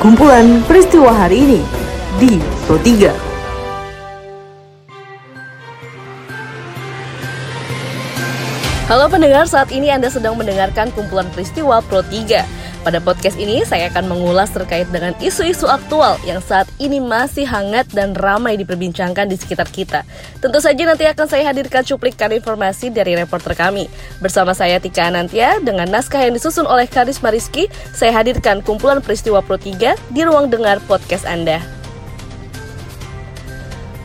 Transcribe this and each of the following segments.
kumpulan peristiwa hari ini di Pro 3. Halo pendengar, saat ini Anda sedang mendengarkan kumpulan peristiwa Pro 3. Pada podcast ini saya akan mengulas terkait dengan isu-isu aktual yang saat ini masih hangat dan ramai diperbincangkan di sekitar kita. Tentu saja nanti akan saya hadirkan cuplikan informasi dari reporter kami. Bersama saya Tika Anantia dengan naskah yang disusun oleh Karis Mariski, saya hadirkan kumpulan peristiwa Pro 3 di ruang dengar podcast Anda.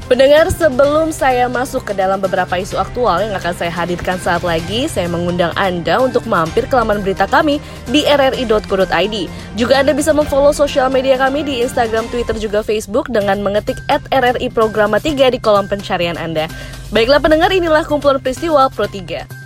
Pendengar, sebelum saya masuk ke dalam beberapa isu aktual yang akan saya hadirkan saat lagi, saya mengundang Anda untuk mampir ke laman berita kami di rri.co.id. Juga Anda bisa memfollow sosial media kami di Instagram, Twitter, juga Facebook dengan mengetik at RRI Programa 3 di kolom pencarian Anda. Baiklah pendengar, inilah kumpulan peristiwa Pro 3.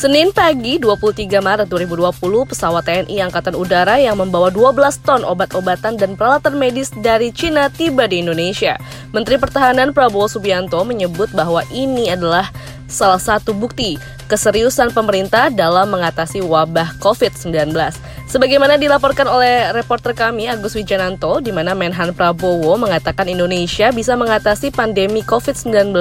Senin pagi 23 Maret 2020, pesawat TNI Angkatan Udara yang membawa 12 ton obat-obatan dan peralatan medis dari Cina tiba di Indonesia. Menteri Pertahanan Prabowo Subianto menyebut bahwa ini adalah salah satu bukti keseriusan pemerintah dalam mengatasi wabah COVID-19. Sebagaimana dilaporkan oleh reporter kami Agus Wijananto, di mana Menhan Prabowo mengatakan Indonesia bisa mengatasi pandemi COVID-19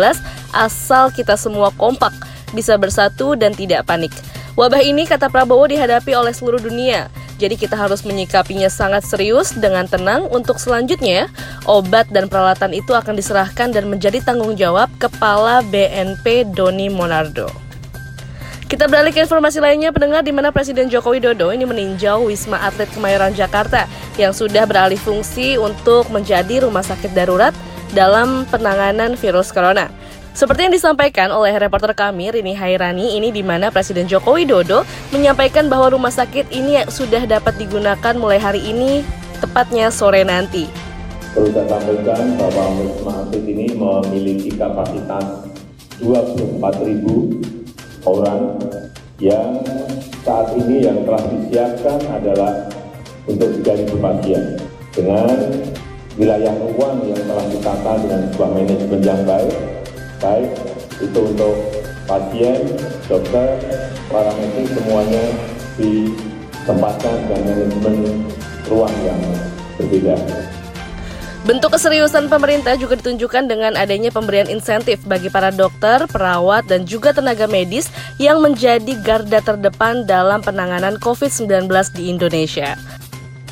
asal kita semua kompak bisa bersatu dan tidak panik. Wabah ini, kata Prabowo, dihadapi oleh seluruh dunia. Jadi kita harus menyikapinya sangat serius dengan tenang untuk selanjutnya obat dan peralatan itu akan diserahkan dan menjadi tanggung jawab Kepala BNP Doni Monardo. Kita beralih ke informasi lainnya, pendengar di mana Presiden Joko Widodo ini meninjau Wisma Atlet Kemayoran Jakarta yang sudah beralih fungsi untuk menjadi rumah sakit darurat dalam penanganan virus corona. Seperti yang disampaikan oleh reporter kami Rini Hairani ini di mana Presiden Joko Widodo menyampaikan bahwa rumah sakit ini sudah dapat digunakan mulai hari ini tepatnya sore nanti. Perlu saya sampaikan bahwa Wisma Atlet ini memiliki kapasitas 24.000 orang yang saat ini yang telah disiapkan adalah untuk 3.000 pasien dengan wilayah ruang yang telah ditata dengan sebuah manajemen yang baik baik itu untuk pasien, dokter, para medis semuanya ditempatkan dengan manajemen ruang yang berbeda. Bentuk keseriusan pemerintah juga ditunjukkan dengan adanya pemberian insentif bagi para dokter, perawat, dan juga tenaga medis yang menjadi garda terdepan dalam penanganan COVID-19 di Indonesia.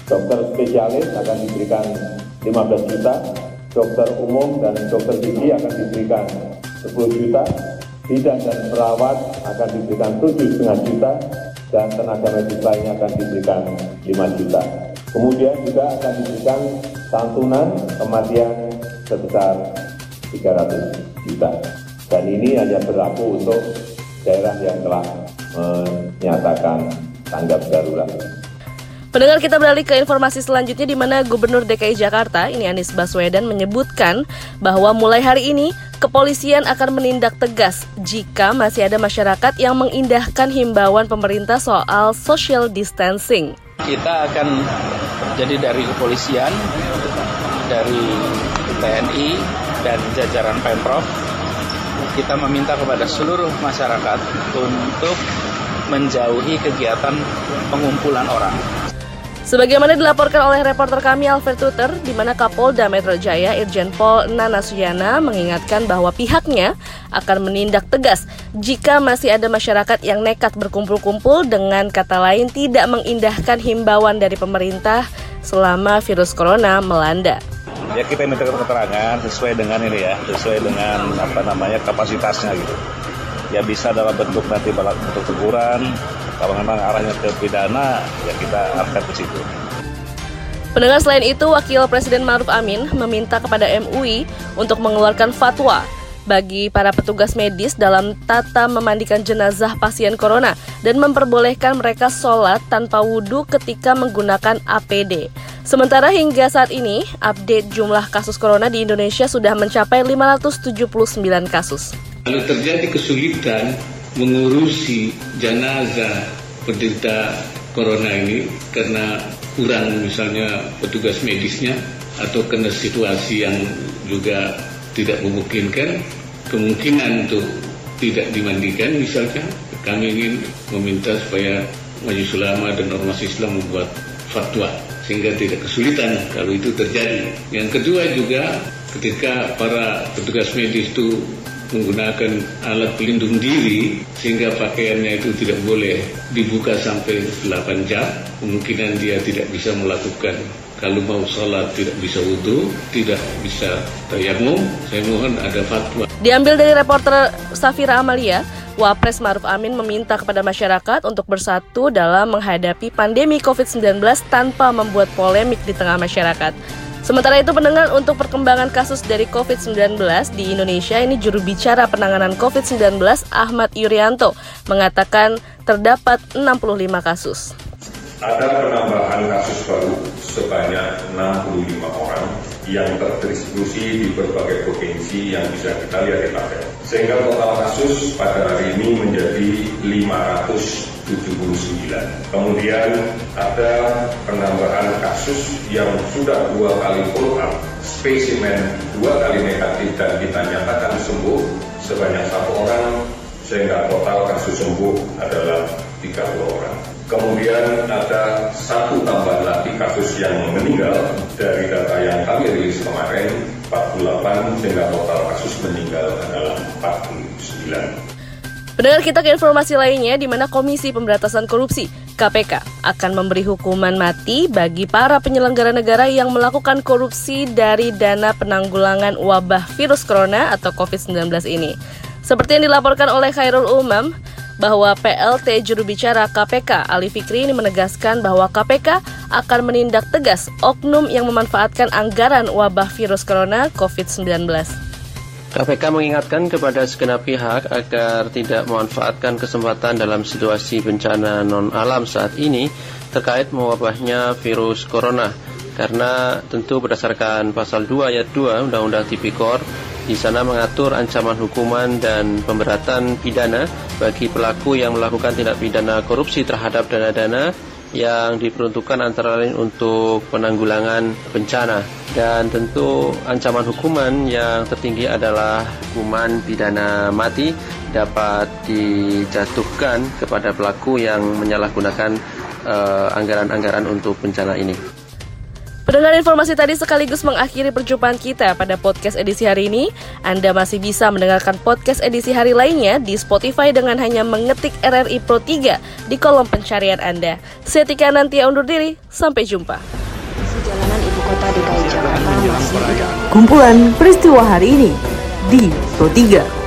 Dokter spesialis akan diberikan 15 juta, dokter umum dan dokter gigi akan diberikan 10 juta, bidan dan perawat akan diberikan 7,5 juta, dan tenaga medis lainnya akan diberikan 5 juta. Kemudian juga akan diberikan santunan kematian sebesar 300 juta. Dan ini hanya berlaku untuk daerah yang telah menyatakan tanggap darurat. Pendengar kita beralih ke informasi selanjutnya di mana Gubernur DKI Jakarta, ini Anies Baswedan menyebutkan bahwa mulai hari ini kepolisian akan menindak tegas jika masih ada masyarakat yang mengindahkan himbauan pemerintah soal social distancing. Kita akan jadi dari kepolisian, dari TNI dan jajaran Pemprov kita meminta kepada seluruh masyarakat untuk menjauhi kegiatan pengumpulan orang. Sebagaimana dilaporkan oleh reporter kami Alfred Tuter, di mana Kapolda Metro Jaya Irjen Pol Nana Suyana mengingatkan bahwa pihaknya akan menindak tegas jika masih ada masyarakat yang nekat berkumpul-kumpul dengan kata lain tidak mengindahkan himbauan dari pemerintah selama virus corona melanda. Ya kita minta keterangan sesuai dengan ini ya, sesuai dengan apa namanya kapasitasnya gitu. Ya bisa dalam bentuk nanti bentuk teguran, kalau memang arahnya ke pidana, ya kita angkat ke situ. Pendengar selain itu, Wakil Presiden Maruf Amin meminta kepada MUI untuk mengeluarkan fatwa bagi para petugas medis dalam tata memandikan jenazah pasien corona dan memperbolehkan mereka sholat tanpa wudhu ketika menggunakan APD. Sementara hingga saat ini, update jumlah kasus corona di Indonesia sudah mencapai 579 kasus. Kalau terjadi kesulitan mengurusi jenazah penderita corona ini karena kurang misalnya petugas medisnya atau karena situasi yang juga tidak memungkinkan kemungkinan untuk tidak dimandikan misalkan kami ingin meminta supaya Majelis Ulama dan Ormas Islam membuat fatwa sehingga tidak kesulitan kalau itu terjadi. Yang kedua juga ketika para petugas medis itu menggunakan alat pelindung diri sehingga pakaiannya itu tidak boleh dibuka sampai 8 jam. Kemungkinan dia tidak bisa melakukan. Kalau mau sholat tidak bisa wudhu tidak bisa tayamum. Saya mohon ada fatwa. Diambil dari reporter Safira Amalia Wapres Maruf Amin meminta kepada masyarakat untuk bersatu dalam menghadapi pandemi COVID-19 tanpa membuat polemik di tengah masyarakat. Sementara itu pendengar untuk perkembangan kasus dari COVID-19 di Indonesia ini juru bicara penanganan COVID-19 Ahmad Yuryanto mengatakan terdapat 65 kasus. Ada penambahan kasus baru sebanyak 65 orang yang terdistribusi di berbagai provinsi yang bisa kita lihat di tabel. Sehingga total kasus pada hari ini menjadi 579. Kemudian ada penambahan kasus yang sudah dua kali follow up, spesimen dua kali negatif dan kita nyatakan sembuh sebanyak satu orang, sehingga total kasus sembuh adalah 30 orang. Kemudian ada satu tambahan lagi kasus yang meninggal dari data yang kami rilis kemarin 48 sehingga total kasus meninggal adalah 49. Pendengar kita ke informasi lainnya di mana Komisi Pemberantasan Korupsi KPK akan memberi hukuman mati bagi para penyelenggara negara yang melakukan korupsi dari dana penanggulangan wabah virus corona atau COVID-19 ini. Seperti yang dilaporkan oleh Khairul Umam, bahwa PLT juru bicara KPK Ali Fikri ini menegaskan bahwa KPK akan menindak tegas oknum yang memanfaatkan anggaran wabah virus corona COVID-19. KPK mengingatkan kepada segenap pihak agar tidak memanfaatkan kesempatan dalam situasi bencana non-alam saat ini terkait mewabahnya virus corona. Karena tentu berdasarkan pasal 2 ayat 2 Undang-Undang Tipikor di sana mengatur ancaman hukuman dan pemberatan pidana bagi pelaku yang melakukan tindak pidana korupsi terhadap dana-dana yang diperuntukkan antara lain untuk penanggulangan bencana dan tentu ancaman hukuman yang tertinggi adalah hukuman pidana mati dapat dijatuhkan kepada pelaku yang menyalahgunakan uh, anggaran-anggaran uh, untuk bencana ini. Pendengar informasi tadi sekaligus mengakhiri perjumpaan kita pada podcast edisi hari ini. Anda masih bisa mendengarkan podcast edisi hari lainnya di Spotify dengan hanya mengetik RRI Pro 3 di kolom pencarian Anda. Saya Tika nanti undur diri, sampai jumpa. Sejalanan ibu kota DKI Jakarta Kumpulan peristiwa hari ini di Pro 3.